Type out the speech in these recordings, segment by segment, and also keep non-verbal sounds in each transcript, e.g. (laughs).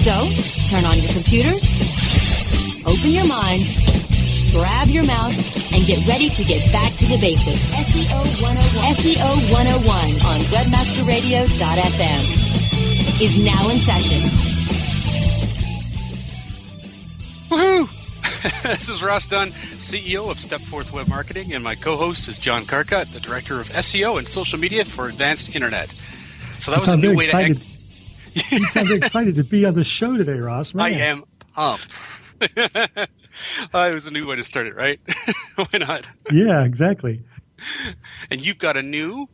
So, turn on your computers, open your minds, grab your mouse, and get ready to get back to the basics. SEO 101. SEO 101 on webmasterradio.fm is now in session. Woohoo! (laughs) this is Ross Dunn, CEO of Stepforth Web Marketing, and my co-host is John Carcutt, the director of SEO and social media for Advanced Internet. So that was a new way excited. to. You sound excited to be on the show today, Ross. Man. I am pumped. Uh, (laughs) it was a new way to start it, right? (laughs) Why not? Yeah, exactly. And you've got a new.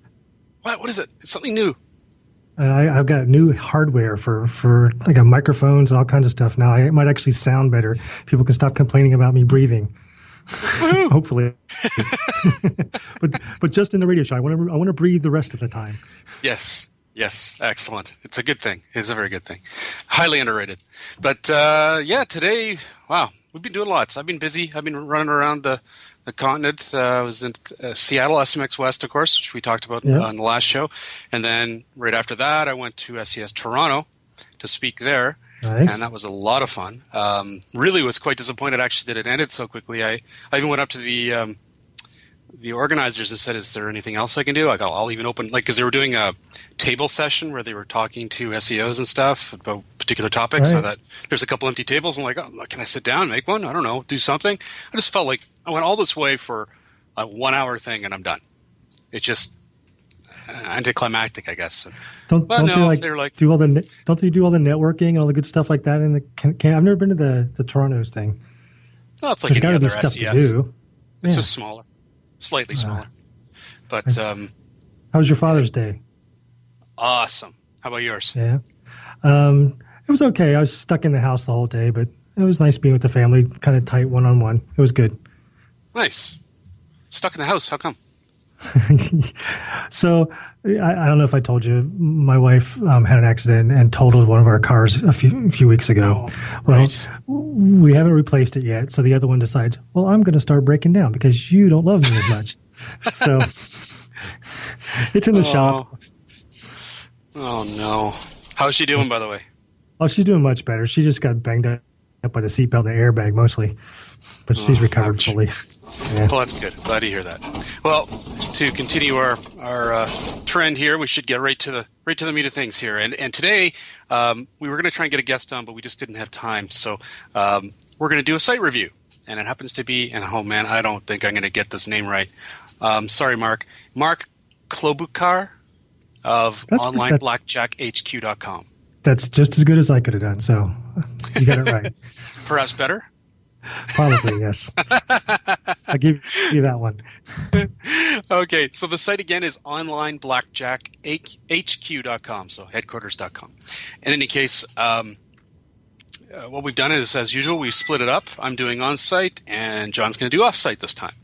What? What is it? It's something new. Uh, I, I've got new hardware for for like a microphones and all kinds of stuff now. It might actually sound better. People can stop complaining about me breathing. (laughs) Hopefully, but but just in the radio show, I want to I want to breathe the rest of the time. Yes. Yes, excellent. It's a good thing. It's a very good thing. Highly underrated. But uh, yeah, today, wow, we've been doing lots. I've been busy. I've been running around the, the continent. Uh, I was in uh, Seattle, SMX West, of course, which we talked about Yeah. on the last show. And then right after that, I went to SES Toronto to speak there. Nice. And that was a lot of fun. Um, really was quite disappointed actually that it ended so quickly. I, I even went up to the um, the organizers and said, "Is there anything else I can do?" Like, I'll, I'll even open like because they were doing a table session where they were talking to SEOs and stuff about particular topics. So that there's a couple empty tables. and like, oh, can I sit down, and make one? I don't know, do something. I just felt like I went all this way for a one hour thing, and I'm done. It just uh, anticlimactic, I guess. Don't don't no, they like they're like- do all the ne- don't they do all the networking and all the good stuff like that? In the can, can I've never been to the the Toronto's thing. Well, it's like There's any got to be other stuff SES. to do. It's Yeah. just smaller, slightly Uh, smaller, but um, How was your Father's Day? awesome. How about yours? Yeah. Um, it was okay. I was stuck in the house the whole day, but it was nice being with the family, kind of tight one on one. It was good. Nice. Stuck in the house. How come? (laughs) So I, I don't know if I told you, my wife um, had an accident and totaled one of our cars a few, a few weeks ago. well, right. we haven't replaced it yet. So the other one decides, well, I'm going to start breaking down because you don't love me as much. (laughs) so it's in the shop. Oh no. How's she doing, by the way? Oh, she's doing much better. She just got banged up by the seatbelt and the airbag mostly, but she's Oh, recovered ouch. fully. Yeah. Well, that's good. Glad to hear that. Well, to continue our our uh, trend here, we should get right to the right to the meat of things here. And and today um, we were going to try and get a guest on, but we just didn't have time. So um, we're going to do a site review, and it happens to be. And oh man, I don't think I'm going to get this name right. Um, sorry, Mark. Mark Klobukar of That's- OnlineBlackjackHQ.com. That's just as good as I could have done. So you got it right. (laughs) Perhaps better. Probably, yes. (laughs) I'll give you that one. (laughs) okay, so the site again is onlineblackjackhq.com, so headquarters.com. In any case, um, uh, what we've done is, as usual, we split it up. I'm doing on site, and John's going to do off site this time.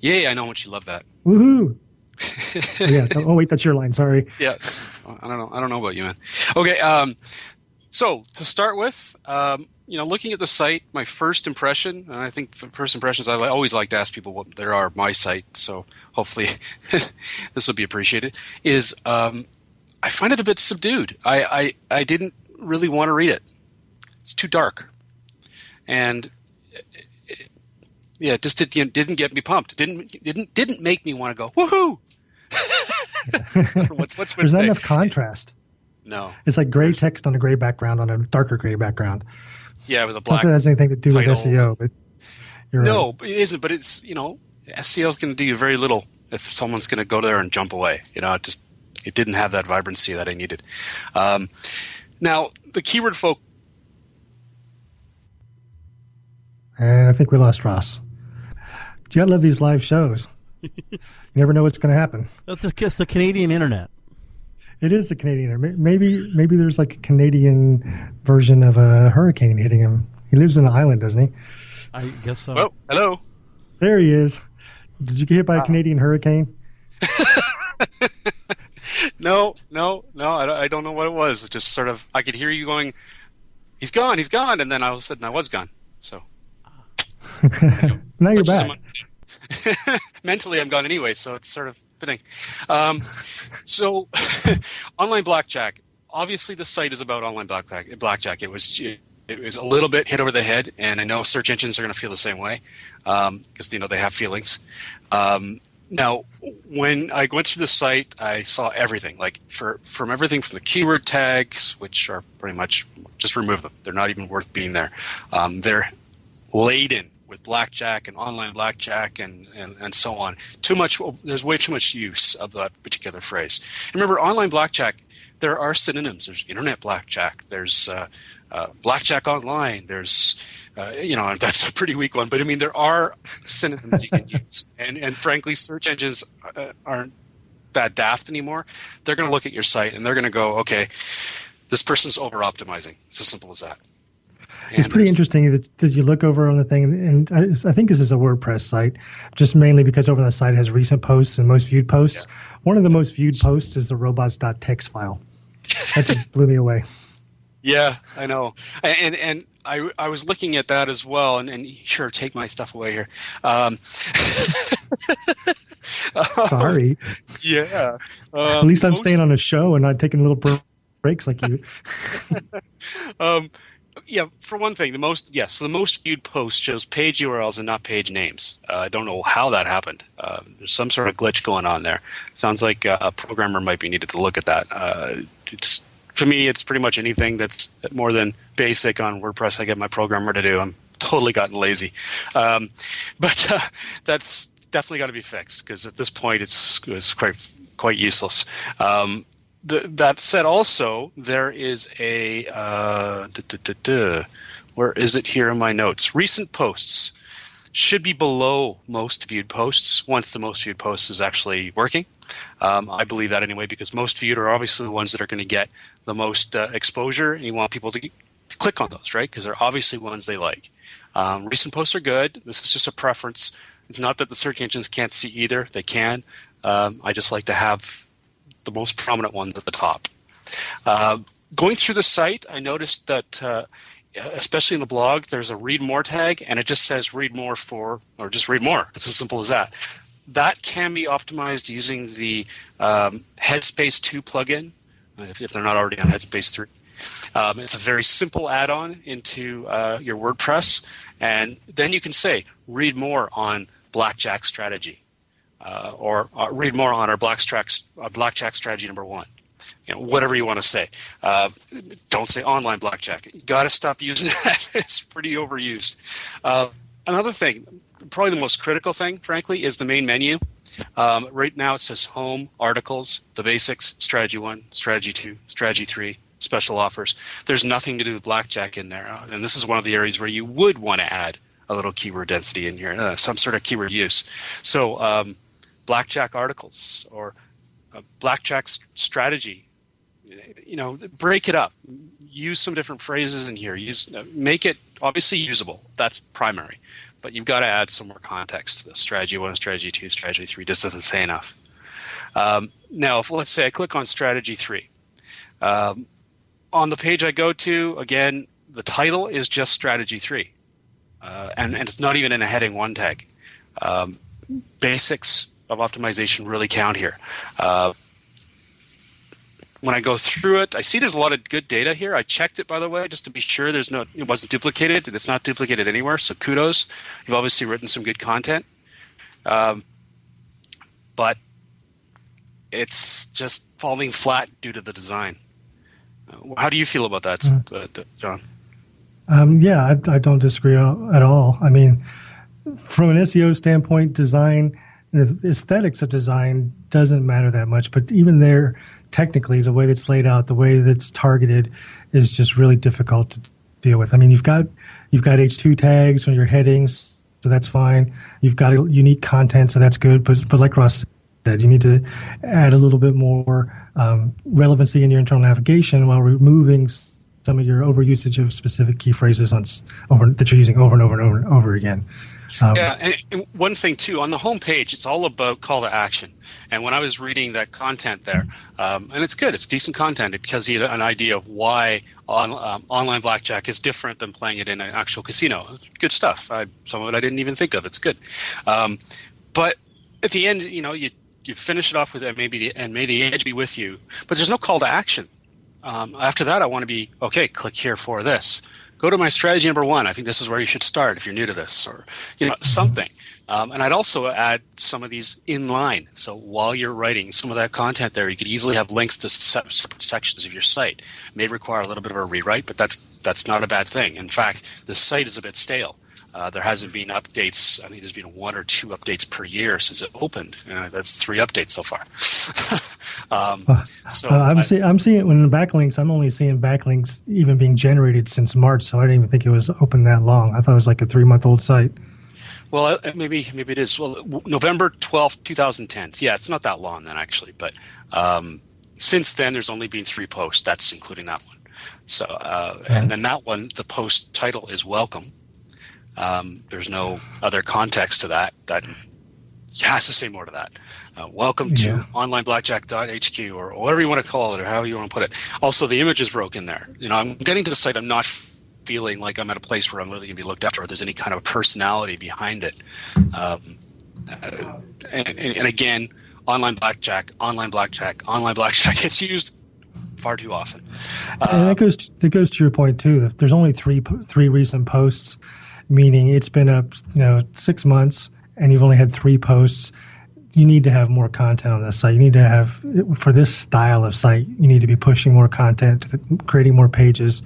Yay, I know what you love that. Woohoo! Oh, (laughs) yeah. Oh, wait, that's your line. Sorry. Yes. I don't know. I don't know about you, man. Okay. Um, so to start with, um, you know, looking at the site, my first impression, and I think first impressions, I always like to ask people what there are my site. So hopefully (laughs) this will be appreciated. Is um, I find it a bit subdued. I, I I didn't really want to read it. It's too dark, and it, yeah, it just didn't didn't get me pumped. It didn't didn't didn't make me want to go woohoo. (laughs) what's, what's There's not enough contrast. No, it's like gray text on a gray background on a darker gray background. Yeah, with a black. Not that has anything to do title. with SEO, but no, right. it isn't. But it's you know, SEO is going to do you very little if someone's going to go there and jump away. You know, it just it didn't have that vibrancy that I needed. Um, now the keyword folk. And I think we lost Ross. Do you gotta love these live shows. (laughs) you never know what's going to happen. That's just the Canadian internet. It is a Canadian. Maybe maybe there's like a Canadian version of a hurricane hitting him. He lives in an island, doesn't he? I guess so. Oh, hello. There he is. Did you get hit by a ah. Canadian hurricane? (laughs) no, no, no. I, I don't know what it was. It just sort of, I could hear you going, "He's gone, he's gone," and then all of a sudden I was gone. So (laughs) now you're back. (laughs) mentally I'm gone anyway, so it's sort of fitting. Um, so, (laughs) online blackjack. Obviously, the site is about online blackjack. Blackjack. It was it was a little bit hit over the head, and I know search engines are going to feel the same way because um, you know they have feelings. Um, now, when I went through the site, I saw everything, like for from everything from the keyword tags, which are pretty much just remove them. They're not even worth being there. Um, they're laden with blackjack and online blackjack and, and, and so on. Too much. There's way too much use of that particular phrase. And remember, online blackjack. There are synonyms. There's internet blackjack. There's uh, uh, blackjack online. There's, uh, you know, (laughs) that's a pretty weak one. But I mean, there are synonyms you can use. (laughs) And and frankly, search engines uh, aren't that daft anymore. They're going to look at your site and they're going to go, okay, this person's over optimizing. It's as simple as that it's pretty interesting that, that, you look over on the thing, and I, I, think this is a WordPress site, just mainly because over on the site has recent posts and most viewed posts. Yeah. One of the most viewed posts is the robots.txt file. That just (laughs) blew me away. Yeah, I know, and and I I was looking at that as well, and, and sure, take my stuff away here. Um, (laughs) Sorry. yeah. Um, at least I'm most, staying on a show and not taking little breaks like you. (laughs) um, yeah, for one thing, the most yes, the most viewed post shows page URLs and not page names. Uh, I don't know how that happened. Uh, there's some sort of glitch going on there. Sounds like uh, a programmer might be needed to look at that. Uh, it's to me, it's pretty much anything that's more than basic on WordPress. I get my programmer to do. I'm totally gotten lazy, um, (laughs) but uh, that's definitely got to be fixed because at this point, it's it's quite quite useless. Um, the, that said, also there is a uh, duh, duh, duh, where is it here in my notes? Recent posts should be below most viewed posts once the most viewed post is actually working. Um, I believe that anyway because most viewed are obviously the ones that are going to get the most uh, exposure, and you want people to click on those, right? Because they're obviously ones they like. Um, recent posts are good. This is just a preference. It's not that the search engines can't see either; they can. Um, I just like to have the most prominent ones at the top. Uh, going through the site, I noticed that, uh, especially in the blog, there's a read more tag, and it just says read more for, or just read more. It's as simple as that. That can be optimized using the um, Headspace 2 plugin, uh, if, if, they're not already on Headspace 3. Um, it's a very simple add on into uh, your WordPress, and then you can say, read more on blackjack strategy uh, or uh, read more on our blackjack, uh, blackjack strategy number one. You know, whatever you want to say. Uh, don't say online blackjack. You got to stop using (laughs) that. it's pretty overused. Uh, another thing, probably the most critical thing, frankly, is the main menu. Um, right now it says home, articles, the basics, strategy one, strategy two, strategy three, special offers. There's nothing to do with blackjack in there. Uh, and this is one of the areas where you would want to add a little keyword density in here, uh, some sort of keyword use. So um, blackjack articles or blackjack strategy. You know, break it up. Use some different phrases in here. Use make it obviously usable. That's primary, but you've got to add some more context to this. Strategy one, strategy two, strategy three just doesn't say enough. Um, now, if let's say I click on strategy three, um, on the page I go to, again, the title is just Strategy 3. Uh, and, and it's not even in a heading 1 tag. Um, basics of optimization really count here. Uh, when I go through it, I see there's a lot of good data here. I checked it by the way, just to be sure there's no it wasn't duplicated. It's not duplicated anywhere. So kudos. You've obviously written some good content. Um, but it's just falling flat due to the design. Uh, how do you feel about that, mm. John? Um, yeah, I, I, don't disagree at all. I mean, from an SEO standpoint, design, the aesthetics of design doesn't matter that much. But even there, technically, the way that's laid out, the way that's targeted, is just really difficult to deal with. I mean, you've got you've got H2 tags on your headings, so that's fine. You've got unique content, so that's good. But but like Ross said, you need to add a little bit more um, relevancy in your internal navigation while removing some of your overusage of specific key phrases on over that you're using over and over and over and over again. Um, yeah, and, and, one thing too on the homepage, it's all about call to action. And when I was reading that content there, um, and it's good, it's decent content because you had an idea of why on, um, online blackjack is different than playing it in an actual casino. Good stuff. I, some of it I didn't even think of. It's good, um, but at the end, you know, you you finish it off with maybe the, and may the edge be with you, but there's no call to action. Um, after that, I want to be okay. Click here for this go to my strategy number one. I think this is where you should start if you're new to this, or you know something. Um, and I'd also add some of these in line. So while you're writing some of that content there, you could easily have links to separate sections of your site. It may require a little bit of a rewrite, but that's that's not a bad thing. In fact, the site is a bit stale. Uh, there hasn't been updates. I think there's been one or two updates per year since it opened. Uh, that's three updates so far. (laughs) um, so uh, I'm, I, see, I'm seeing when the backlinks. I'm only seeing backlinks even being generated since March. So I didn't even think it was open that long. I thought it was like a three month old site. Well, maybe maybe it is. Well, November twelfth, two 2010. Yeah, it's not that long then actually, but um, since then there's only been three posts. That's including that one. So uh, and then that one, the post title is welcome um, there's no other context to that. That has to say more to that. Uh, welcome to yeah. onlineblackjack.hq or whatever you want to call it or however you want to put it. Also, the image is broken there. You know, I'm getting to the site. I'm not feeling like I'm at a place where I'm really going to be looked after or there's any kind of personality behind it. Um, uh, and, and, again, online blackjack, online blackjack, online blackjack. (laughs) It's used far too often. and that uh, goes to, that goes to your point too. If There's only three three recent posts meaning it's been up, you know, six months and you've only had three posts. You need to have more content on this site. You need to have, for this style of site, you need to be pushing more content, creating more pages,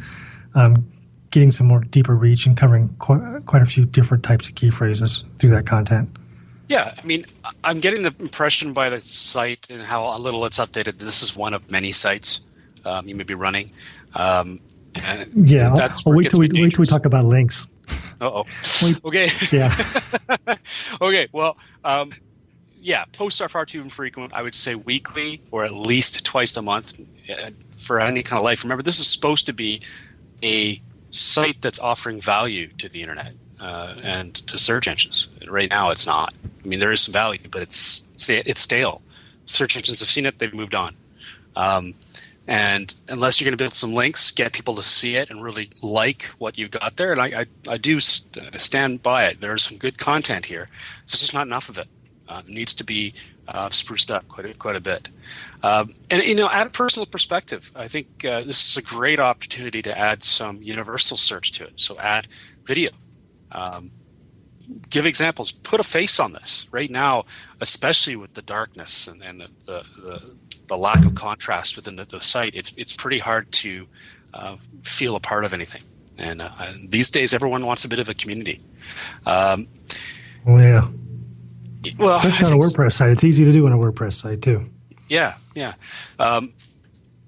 um, getting some more deeper reach, and covering quite, quite a few different types of key phrases through that content. Yeah, I mean, I'm getting the impression by the site and how little it's updated. This is one of many sites um, you may be running. Um, yeah, that's I'll, I'll wait till we wait till we talk about links (laughs) oh. Okay. Yeah. (laughs) okay. Well, um, yeah, posts are far too infrequent. I would say weekly or at least twice a month uh, for any kind of life. Remember, this is supposed to be a site that's offering value to the internet uh, and to search engines. Right now, it's not. I mean, there is some value, but it's it's stale. Search engines have seen it; they've moved on. Um, and unless you're going to build some links, get people to see it and really like what you got there, and I, I, I do st- stand by it. There's some good content here. There's just not enough of it. Uh, it needs to be uh, spruced up quite a, quite a bit. Um, and you know, add a personal perspective. I think uh, this is a great opportunity to add some universal search to it. So add video. Um, give examples. Put a face on this right now, especially with the darkness and, and the, the, the the lack of contrast within the, the site, it's it's pretty hard to uh, feel a part of anything. And, uh, these days, everyone wants a bit of a community. Um, oh yeah. Well, especially on a WordPress site, it's easy to do on a WordPress site too. Yeah, yeah. Um,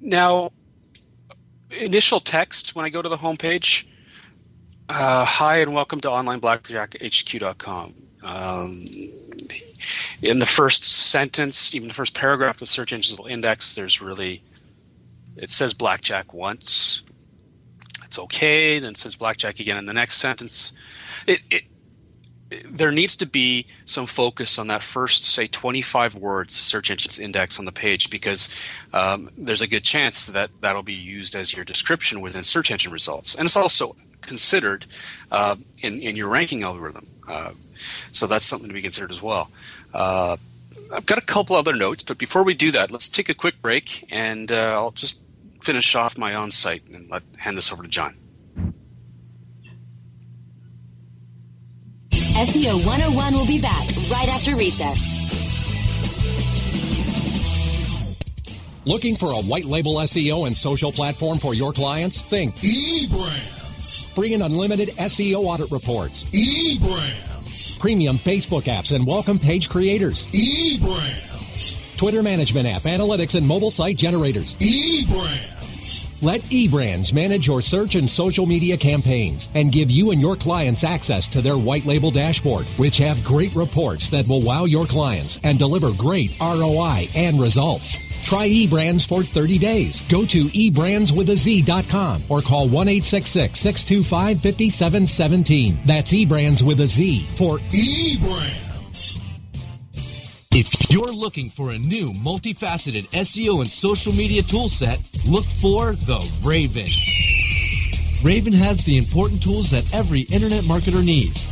now, initial text when I go to the homepage. Uh, hi and welcome to onlineblackjackhq.com. Um, in the first sentence, even the first paragraph the search engines index, there's really, it says blackjack once. It's okay. Then it says blackjack again in the next sentence. It, it there needs to be some focus on that first, say, 25 words search engines index on the page because um, there's a good chance that that'll be used as your description within search engine results. And it's also considered uh, in, in your ranking algorithm. Uh, so that's something to be considered as well. Uh, I've got a couple other notes, but before we do that, let's take a quick break and uh, I'll just finish off my on site and let, hand this over to John. SEO 101 will be back right after recess. Looking for a white label SEO and social platform for your clients? Think eBrandz. Free and unlimited SEO audit reports. eBrandz. Premium Facebook apps and welcome page creators. eBrandz. Twitter management app, analytics, and mobile site generators. eBrandz. Let eBrandz manage your search and social media campaigns and give you and your clients access to their white label dashboard, which have great reports that will wow your clients and deliver great ROI and results. Try eBrandz for 30 days. Go to eBrandsWithAZ.com or call 1-866-625-5717. That's eBrandz with a Z for eBrandz. If you're looking for a new multifaceted SEO and social media toolset, look for the Raven. Raven has the important tools that every internet marketer needs.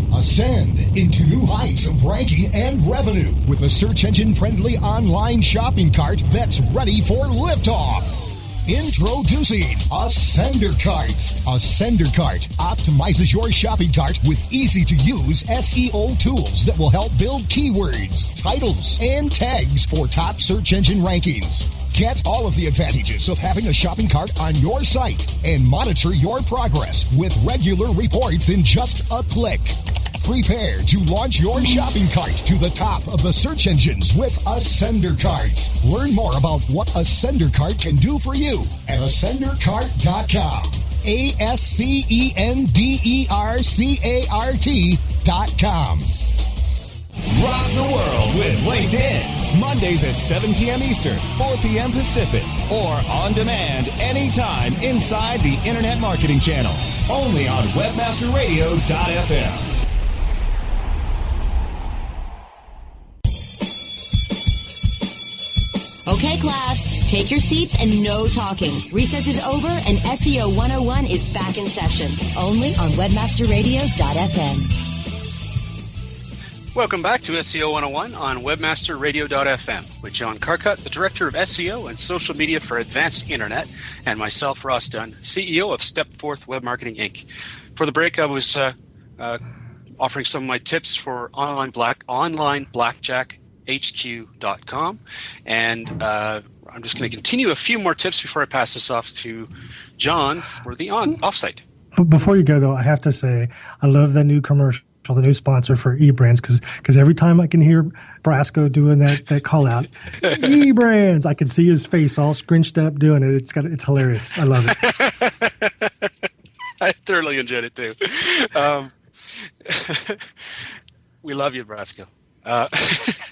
Ascend into new heights of ranking and revenue with a search engine friendly online shopping cart that's ready for liftoff. Introducing Ascender Cart. Ascender Cart optimizes your shopping cart with easy to use SEO tools that will help build keywords, titles, and tags for top search engine rankings. Get all of the advantages of having a shopping cart on your site and monitor your progress with regular reports in just a click. Prepare to launch your shopping cart to the top of the search engines with Ascender Cart. Learn more about what Ascender Cart can do for you at ascendercart.com. A S C E N D E R C A R T dot com. Rock the world with LinkedIn. Mondays at 7 p.m. Eastern, 4 p.m. Pacific, or on demand anytime inside the Internet Marketing Channel. Only on WebmasterRadio.fm. Okay, class, take your seats and no talking. Recess is over and SEO 101 is back in session. Only on WebmasterRadio.fm. Welcome back to SEO 101 on WebmasterRadio.fm with John Carcutt, the Director of SEO and Social Media for Advanced Internet, and myself, Ross Dunn, CEO of Step Stepforth Web Marketing Inc. For the break, I was uh, uh, offering some of my tips for online black online blackjack hq.com and uh, i'm just going to continue a few more tips before i pass this off to john for the on offsite But before you go, though, I have to say I love the new commercial, the new sponsor for eBrandz, because because every time I can hear Brasco doing that that call out, (laughs) eBrandz, I can see his face all scrunched up doing it. It's got it's hilarious. I love it. (laughs) i thoroughly enjoyed it too um, (laughs) we love you brasco uh,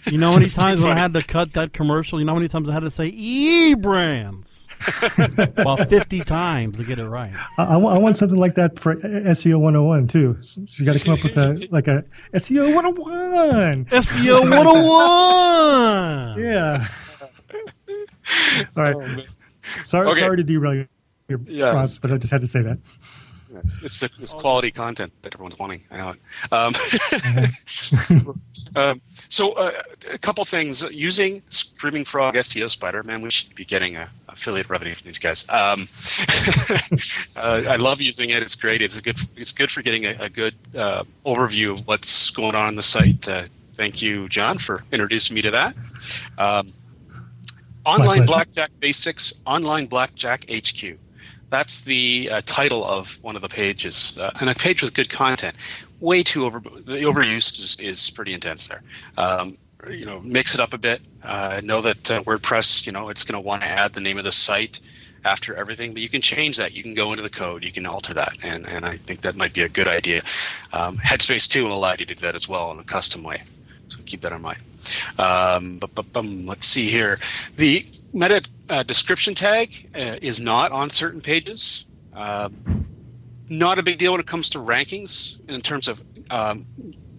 You know how many (laughs) times when I had to cut that commercial? You know how many times I had to say E brands? About (laughs) 50 times to get it right. I, I want- I want something like that for SEO 101 too. So you got to come up with a (laughs) like a SEO 101. SEO 101. Yeah. All right. Sorry, Okay. sorry to derail your, your Yeah. process, but I just had to say that. It's, it's, it's quality content that everyone's wanting. I know it. Um, (laughs) (laughs) um, so, uh, a couple things. Using Screaming Frog SEO Spider, man, we should be getting a affiliate revenue from these guys. Um, (laughs) uh, I love using it. It's great. It's a good. It's good for getting a, a good uh, overview of what's going on on the site. Uh, thank you, John, for introducing me to that. Um, online blackjack basics. Online blackjack HQ. That's the uh, title of one of the pages, uh, and a page with good content. Way too over the overuse is, is pretty intense there. Um, you know, mix it up a bit. Uh, know that uh, WordPress, you know, it's going to want to add the name of the site after everything, but you can change that. You can go into the code, you can alter that, and, and I think that might be a good idea. Um, Headspace 2 will allow you to do that as well in a custom way. So keep that in mind. Um, but, but, let's see here. The meta uh, description tag uh, is not on certain pages. Uh, not a big deal when it comes to rankings in terms of um,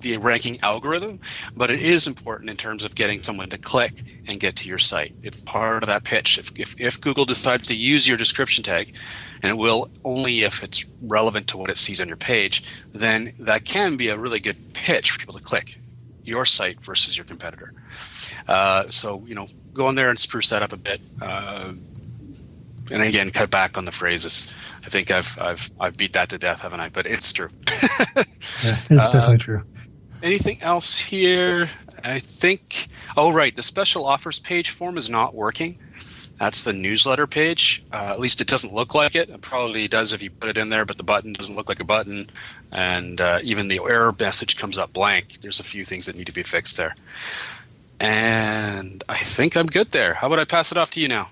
the ranking algorithm, but it is important in terms of getting someone to click and get to your site. It's part of that pitch. If, if, if Google decides to use your description tag, and it will only if it's relevant to what it sees on your page, then that can be a really good pitch for people to click your site versus your competitor. Uh, so, you know, go in there and spruce that up a bit. Uh, and again, cut back on the phrases. I think I've I've I've beat that to death, haven't I? But it's true. (laughs) yeah, it's uh, definitely true. Anything else here? I think. Oh, right. The special offers page form is not working. That's the newsletter page. Uh, at least it doesn't look like it. It probably does if you put it in there, but the button doesn't look like a button. And uh, even the error message comes up blank. There's a few things that need to be fixed there. And I think I'm good there. How about I pass it off to you now?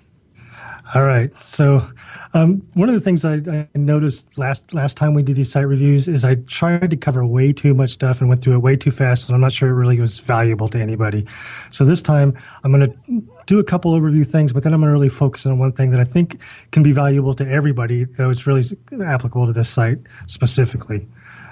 All right. So, um, one of the things I, I, noticed last last time we did these site reviews is I tried to cover way too much stuff and went through it way too fast, and I'm not sure it really was valuable to anybody. So this time I'm going to do a couple overview things, but then I'm going to really focus on one thing that I think can be valuable to everybody, though it's really applicable to this site specifically.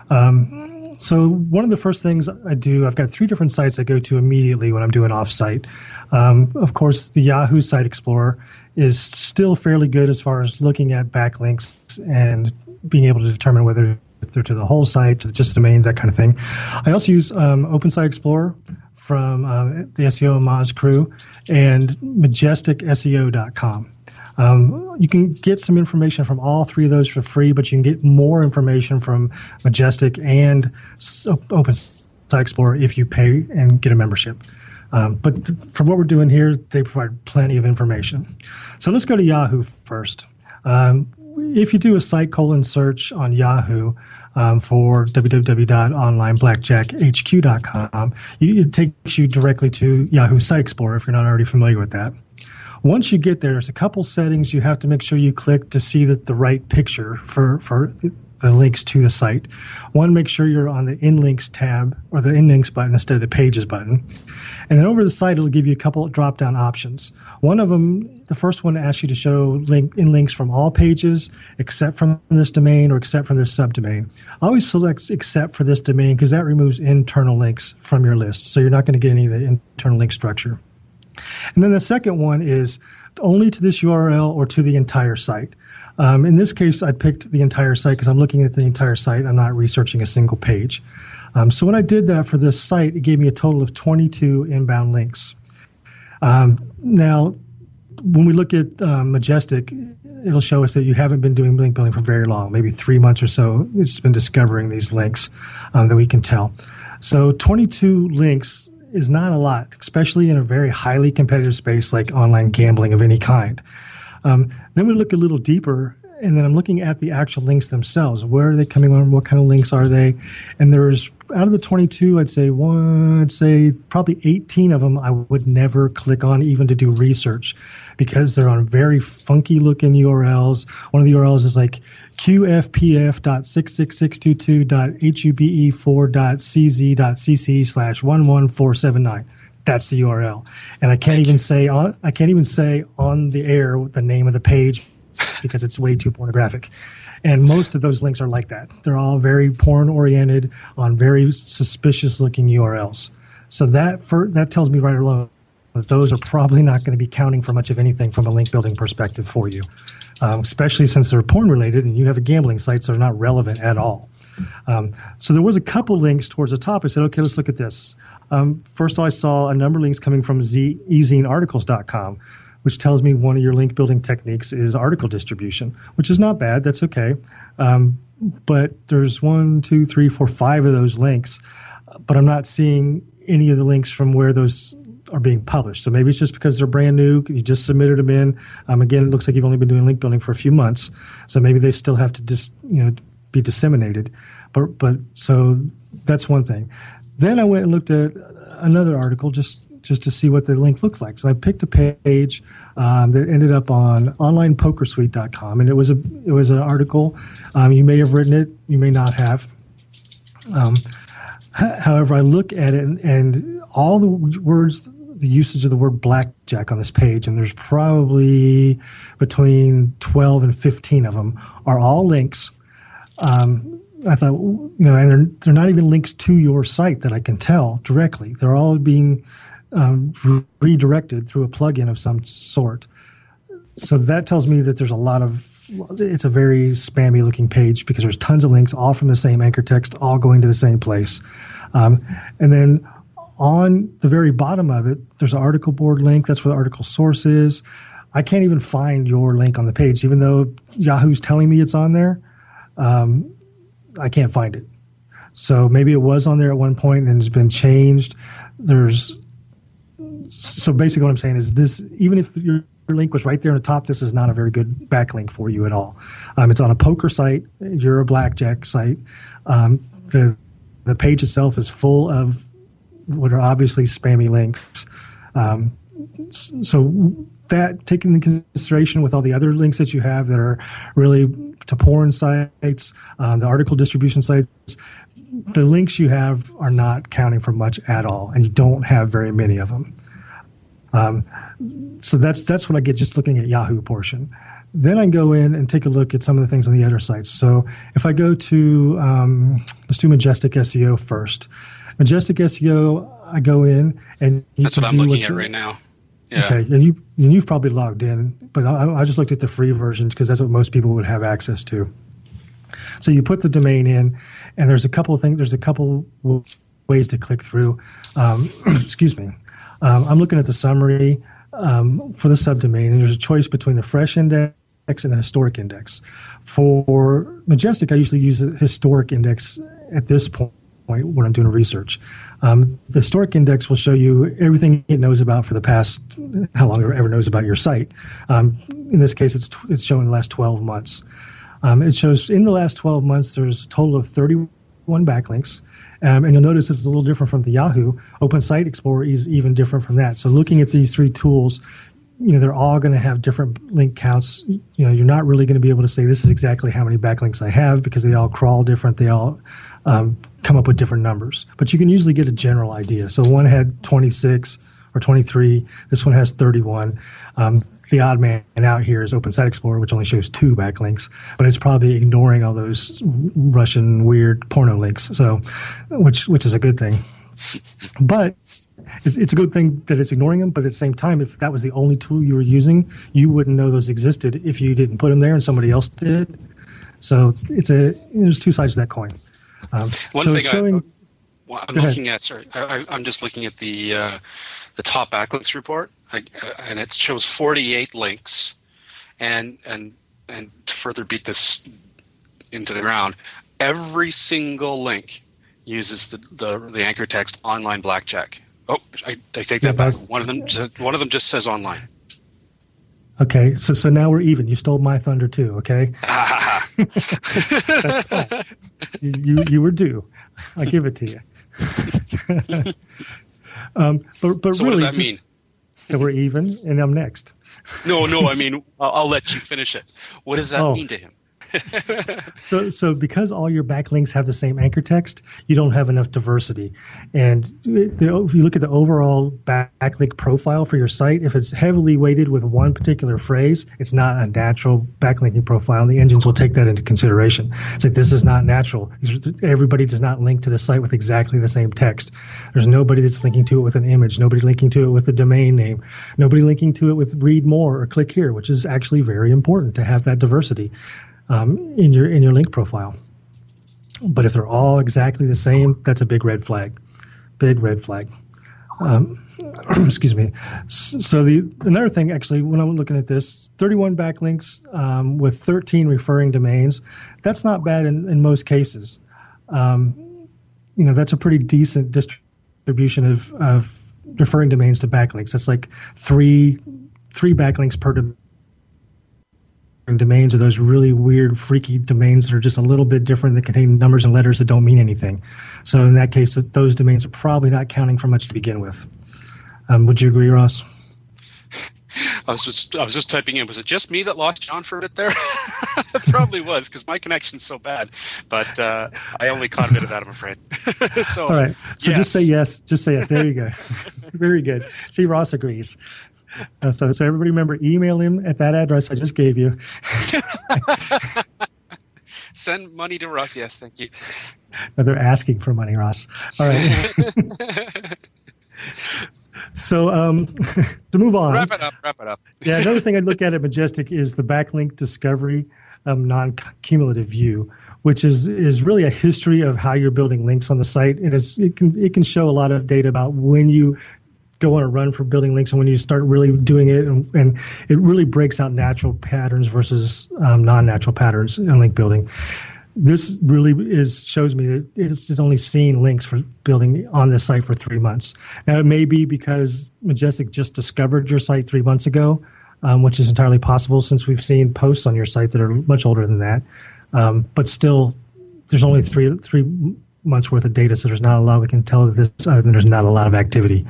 Um, so one of the first things I do, I've got three different sites I go to immediately when I'm doing offsite. Um, of course, the Yahoo Site Explorer is still fairly good as far as looking at backlinks and being able to determine whether they're to the whole site, to just domains, that kind of thing. I also use um, Open Site Explorer from uh, the SEO Moz crew and majesticseo.com. Um, you can get some information from all three of those for free, but you can get more information from Majestic and Open Site Explorer if you pay and get a membership. Um, but th- for what we're doing here, they provide plenty of information. So let's go to Yahoo first. Um, if you do a site colon search on Yahoo um, for www.onlineblackjackhq.com, you, it takes you directly to Yahoo Site Explorer if you're not already familiar with that. Once you get there, there's a couple settings you have to make sure you click to see that the right picture for, for the links to the site. One, make sure you're on the in links tab or the in links button instead of the pages button. And then over the site, it'll give you a couple drop down options. One of them, the first one asks you to show link in links from all pages except from this domain or except from this subdomain. I always select except for this domain because that removes internal links from your list. So you're not going to get any of the internal link structure. And then the second one is only to this URL or to the entire site. Um, in this case, I picked the entire site because I'm looking at the entire site. I'm not researching a single page. Um, so when I did that for this site, it gave me a total of 22 inbound links. Um, now, when we look at um, Majestic, it'll show us that you haven't been doing link building for very long, maybe three months or so. It's been discovering these links um, that we can tell. So 22 links is not a lot, especially in a very highly competitive space like online gambling of any kind. Um, then we look a little deeper, and then I'm looking at the actual links themselves. Where are they coming from? What kind of links are they? And there's out of the 22, I'd say one, I'd say probably 18 of them I would never click on even to do research because they're on very funky looking URLs. One of the URLs is like qfpf.66622.hube4.cz.cc slash 11479 that's the URL. And I can't Thank even you. say on I can't even say on the air the name of the page because it's way too pornographic. And most of those links are like that. They're all very porn oriented on very suspicious looking URLs. So that for, that tells me right alone that those are probably not going to be counting for much of anything from a link building perspective for you, um, especially since they're porn related and you have a gambling site, so they're not relevant at all. Um, so there was a couple links towards the top. I said, okay, let's look at this. Um, first, I saw a number of links coming from ezinearticles.com, which tells me one of your link building techniques is article distribution, which is not bad. That's okay. Um, but there's one, two, three, four, five of those links, but I'm not seeing any of the links from where those are being published. So maybe it's just because they're brand new. You just submitted them in. Um, again, it looks like you've only been doing link building for a few months, so maybe they still have to just you know be disseminated. But but so that's one thing. Then I went and looked at another article just just to see what the link looked like. So I picked a page um, that ended up on onlinepokersuite.com, and it was a it was an article. Um, you may have written it, you may not have. Um, however, I look at it and, and all the words, the usage of the word blackjack on this page, and there's probably between 12 and 15 of them, are all links. Um, I thought, you know, and they're, they're not even links to your site that I can tell directly. They're all being um, redirected through a plugin of some sort. So that tells me that there's a lot of it's a very spammy looking page because there's tons of links all from the same anchor text all going to the same place um, and then on the very bottom of it there's an article board link that's where the article source is i can't even find your link on the page even though yahoo's telling me it's on there um, i can't find it so maybe it was on there at one point and it's been changed there's so basically what I'm saying is this, even if your link was right there on the top, this is not a very good backlink for you at all. Um, it's on a poker site. You're a blackjack site. Um, the the page itself is full of what are obviously spammy links. Um, so that taken into consideration with all the other links that you have that are really to porn sites, um, the article distribution sites, the links you have are not counting for much at all, and you don't have very many of them. Um, so that's that's what I get just looking at Yahoo portion. Then I go in and take a look at some of the things on the other sites. So if I go to um, let's do Majestic SEO first. Majestic SEO, I go in and you that's what I'm looking at right now. Yeah. Okay, and you and you've probably logged in, but I, I just looked at the free version because that's what most people would have access to. So you put the domain in, and there's a couple of things. There's a couple ways to click through. Um, (clears throat) excuse me. Um, I'm looking at the summary um, for the subdomain, and there's a choice between the fresh index and the historic index. For Majestic, I usually use a historic index at this point when I'm doing research. Um, the historic index will show you everything it knows about for the past, how long it ever knows about your site. Um, in this case, it's, it's showing the last 12 months. Um, it shows in the last 12 months, there's a total of 31 backlinks. Um, and you'll notice it's a little different from the Yahoo. Open Site Explorer is even different from that. So looking at these three tools, you know, they're all going to have different link counts. You know, you're not really going to be able to say this is exactly how many backlinks I have because they all crawl different. They all um, come up with different numbers. But you can usually get a general idea. So one had 26 or 23. This one has 31. Um, the odd man out here is Open Site Explorer, which only shows two backlinks, but it's probably ignoring all those Russian weird porno links. So, which which is a good thing. But it's, it's a good thing that it's ignoring them. But at the same time, if that was the only tool you were using, you wouldn't know those existed if you didn't put them there and somebody else did. So it's a there's two sides to that coin. Um, One so thing showing, I, am looking at, sorry, I, am just looking at the uh, the top backlinks report, I, uh, and it shows 48 links, and and and to further beat this into the ground, every single link uses the the, the anchor text online blackjack. Oh, I, I take that yeah, back. One of them one of them just says online. Okay, so so now we're even. You stole my thunder too. Okay, (laughs) that's fine. You you were due. I give it to you. (laughs) Um, but but so really, what does that mean? That we're even, and I'm next. no, no. I mean, I'll, I'll, let you finish it. What does that oh. mean to him? So so because all your backlinks have the same anchor text, you don't have enough diversity. And the, if you look at the overall backlink profile for your site, if it's heavily weighted with one particular phrase, it's not a natural backlinking profile, and the engines will take that into consideration. It's like this is not natural. Everybody does not link to the site with exactly the same text. There's nobody that's linking to it with an image, nobody linking to it with a domain name, nobody linking to it with read more or click here, which is actually very important to have that diversity um, in your in your link profile. But if they're all exactly the same, that's a big red flag. Big red flag. Um, (clears throat) excuse me. So the another thing, actually, when I'm looking at this, 31 backlinks um, with 13 referring domains, that's not bad in, in most cases. Um, you know, that's a pretty decent distribution of, of referring domains to backlinks. That's like three three backlinks per domain domains are those really weird, freaky domains that are just a little bit different that contain numbers and letters that don't mean anything. So in that case, those domains are probably not counting for much to begin with. Um, would you agree, Ross? (laughs) I was just I was just typing in. Was it just me that lost John for a bit there? (laughs) it probably was because my connection's so bad. But uh, I only caught a bit of that. I'm afraid. (laughs) so all right. So yes. just say yes. Just say yes. There you go. Very good. See, Ross agrees. Uh, so, so everybody remember, email him at that address I just gave you. (laughs) Send money to Ross. Yes, thank you. No, they're asking for money, Ross. All right. (laughs) so um, (laughs) to move on. Wrap it up. Wrap it up. yeah, another thing I'd look at at Majestic is the backlink discovery um, non-cumulative view, which is is really a history of how you're building links on the site. It is it can it can show a lot of data about when you go on a run for building links and when you start really doing it and, and it really breaks out natural patterns versus um, non-natural patterns in link building. This really is shows me that it's just only seen links for building on this site for three months. Now it may be because majestic just discovered your site three months ago um, which is entirely possible since we've seen posts on your site that are much older than that. Um, but still there's only three three months worth of data, so there's not a lot we can tell this other than there's not a lot of activity.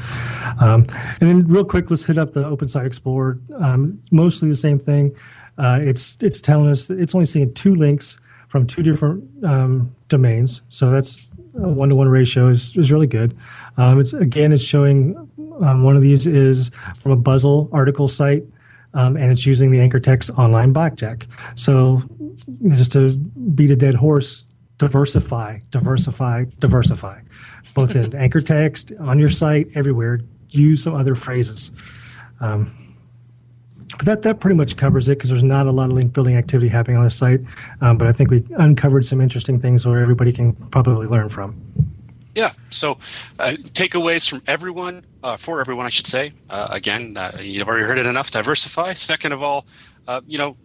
Um, and then, real quick, let's hit up the Open Site Explorer. Um, mostly the same thing. Uh, it's it's telling us it's only seeing two links from two different um, domains, so that's a one to one ratio is, is really good. Um, it's again, it's showing um, one of these is from a Buzzle article site. Um, and it's using the anchor text online blackjack. So, you know, just to beat a dead horse, diversify, diversify, diversify, both in (laughs) anchor text, on your site, everywhere. Use some other phrases. Um, but that, that pretty much covers it because there's not a lot of link building activity happening on the site. Um, but I think we uncovered some interesting things where everybody can probably learn from. Yeah. So, uh, takeaways from everyone, uh, for everyone, I should say. Uh, again, uh, you've already heard it enough. Diversify. Second of all, uh, you know,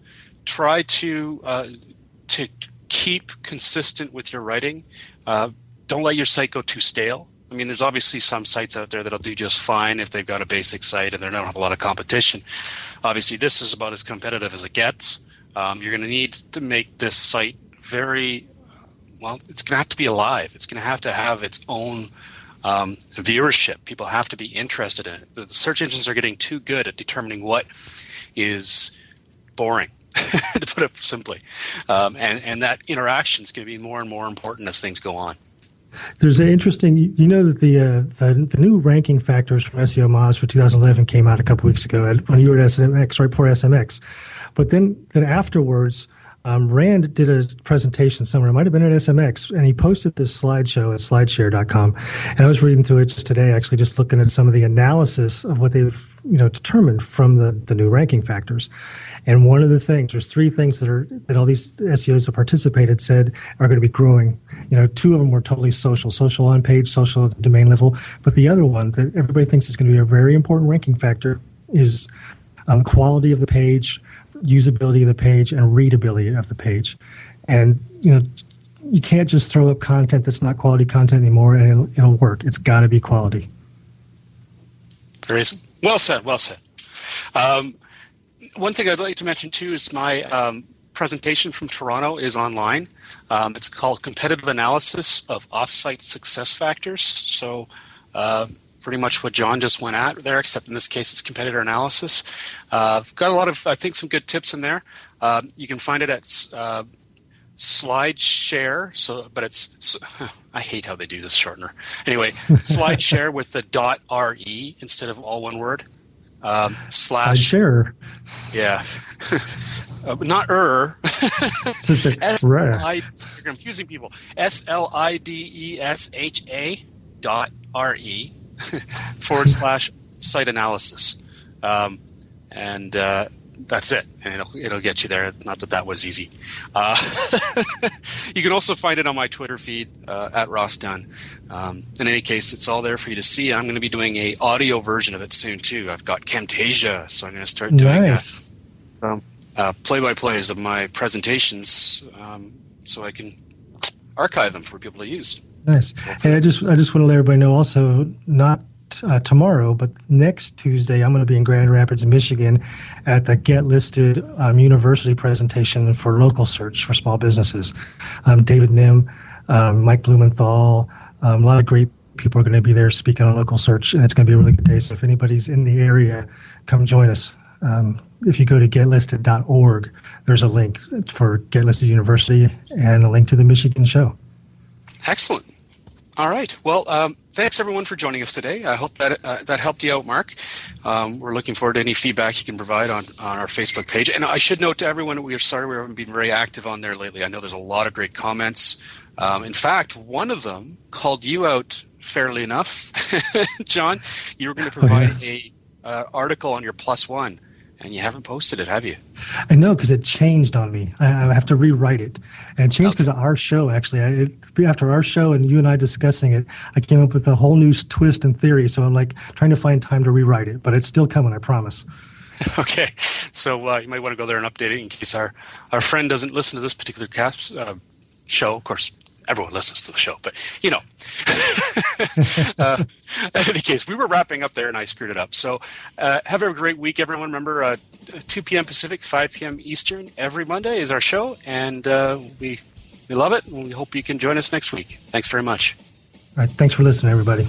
try to uh, to keep consistent with your writing. Uh, don't let your site go too stale. I mean, there's obviously some sites out there that'll do just fine if they've got a basic site and they don't have a lot of competition. Obviously, this is about as competitive as it gets. Um, you're going to need to make this site very well. It's going to have to be alive. It's going to have to have its own um, viewership. People have to be interested in it. The search engines are getting too good at determining what is boring (laughs) to put it simply. Um, and, and that interaction is going to be more and more important as things go on. There's an interesting, you know, that the, uh, the, the new ranking factors from SEO Moz for 2011 came out a couple weeks ago when you were at SMX, right before SMX. But then, then afterwards, um, Rand did a presentation somewhere. It might have been at SMX, and he posted this slideshow at slideshare.com. And I was reading through it just today, actually, just looking at some of the analysis of what they've you know determined from the, the new ranking factors. And one of the things, there's three things that are that all these SEOs that participated said are going to be growing. You know, two of them were totally social, social on page, social at the domain level. But the other one that everybody thinks is going to be a very important ranking factor is um, quality of the page usability of the page and readability of the page. And you know, you can't just throw up content that's not quality content anymore and it'll, it'll work. It's got to be quality. Very well said. Well said. Um, one thing I'd like to mention too is my um, presentation from Toronto is online. Um, it's called Competitive Analysis of Offsite Success Factors. So. Uh, pretty much what John just went at there, except in this case it's competitor analysis. Uh, I've got a lot of, I think, some good tips in there. Uh, you can find it at uh, SlideShare. So, but it's (laughs) I hate how they do this shortener. Anyway, (laughs) SlideShare with the dot re instead of all one word. Um, slash share. Yeah. (laughs) Uh, not er. S L I. You're confusing people. S L I D E S H A dot R E (laughs) forward slash site analysis. Um, and uh, that's it. And it'll, it'll get you there. Not that that was easy. Uh, (laughs) you can also find it on my Twitter feed uh, at Ross Dunn. Um, in any case, it's all there for you to see. I'm going to be doing a audio version of it soon too. I've got Camtasia, so I'm going to start doing nice. um, uh, play-by-plays of my presentations, um, so I can archive them for people to use. Nice. Hey, I just I just want to let everybody know also not uh, tomorrow, but next Tuesday I'm going to be in Grand Rapids, Michigan, at the Get Listed um, University presentation for local search for small businesses. Um, David Mihm, um, Mike Blumenthal, um, a lot of great people are going to be there speaking on local search, and it's going to be a really good day. So if anybody's in the area, come join us. Um, if you go to getlisted.org, there's a link for Get Listed University and a link to the Michigan show. Excellent. All right. Well, um, thanks everyone for joining us today. I hope that uh, that helped you out, Mark. Um, we're looking forward to any feedback you can provide on, on our Facebook page. And I should note to everyone, we are sorry we haven't been very active on there lately. I know there's a lot of great comments. Um, in fact, one of them called you out fairly enough, (laughs) John. You were going to provide oh, yeah. a uh, article on your plus one and you haven't posted it, have you? I know because it changed on me. I, I, have to rewrite it, and it changed because okay. of our show. Actually, I, it, after our show and you and I discussing it, I came up with a whole new twist and theory. So I'm like trying to find time to rewrite it, but it's still coming. I promise. (laughs) Okay, so uh, you might want to go there and update it in case our our friend doesn't listen to this particular cast uh, show. Of course, everyone listens to the show, but you know. (laughs) uh, in any case, we were wrapping up there and I screwed it up. So uh, have a great week, everyone. Remember, uh, 2 p.m. Pacific, 5 p.m. Eastern every Monday is our show, and uh, we we love it. And we hope you can join us next week. Thanks very much. All right. Thanks for listening, everybody.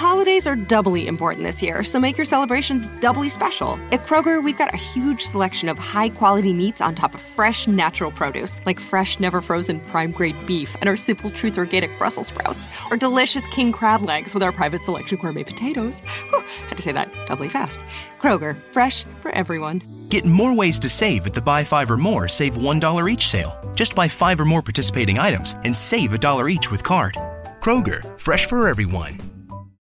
Holidays are doubly important this year, so make your celebrations doubly special. At Kroger, we've got a huge selection of high quality meats on top of fresh, natural produce, like fresh, never frozen prime grade beef and our Simple Truth organic Brussels sprouts, or delicious king crab legs with our private selection gourmet potatoes. Whew, had to say that doubly fast. Kroger, fresh for everyone. Get more ways to save at the Buy Five or More Save $1 each sale. Just buy five or more participating items and save a dollar each with card. Kroger, fresh for everyone.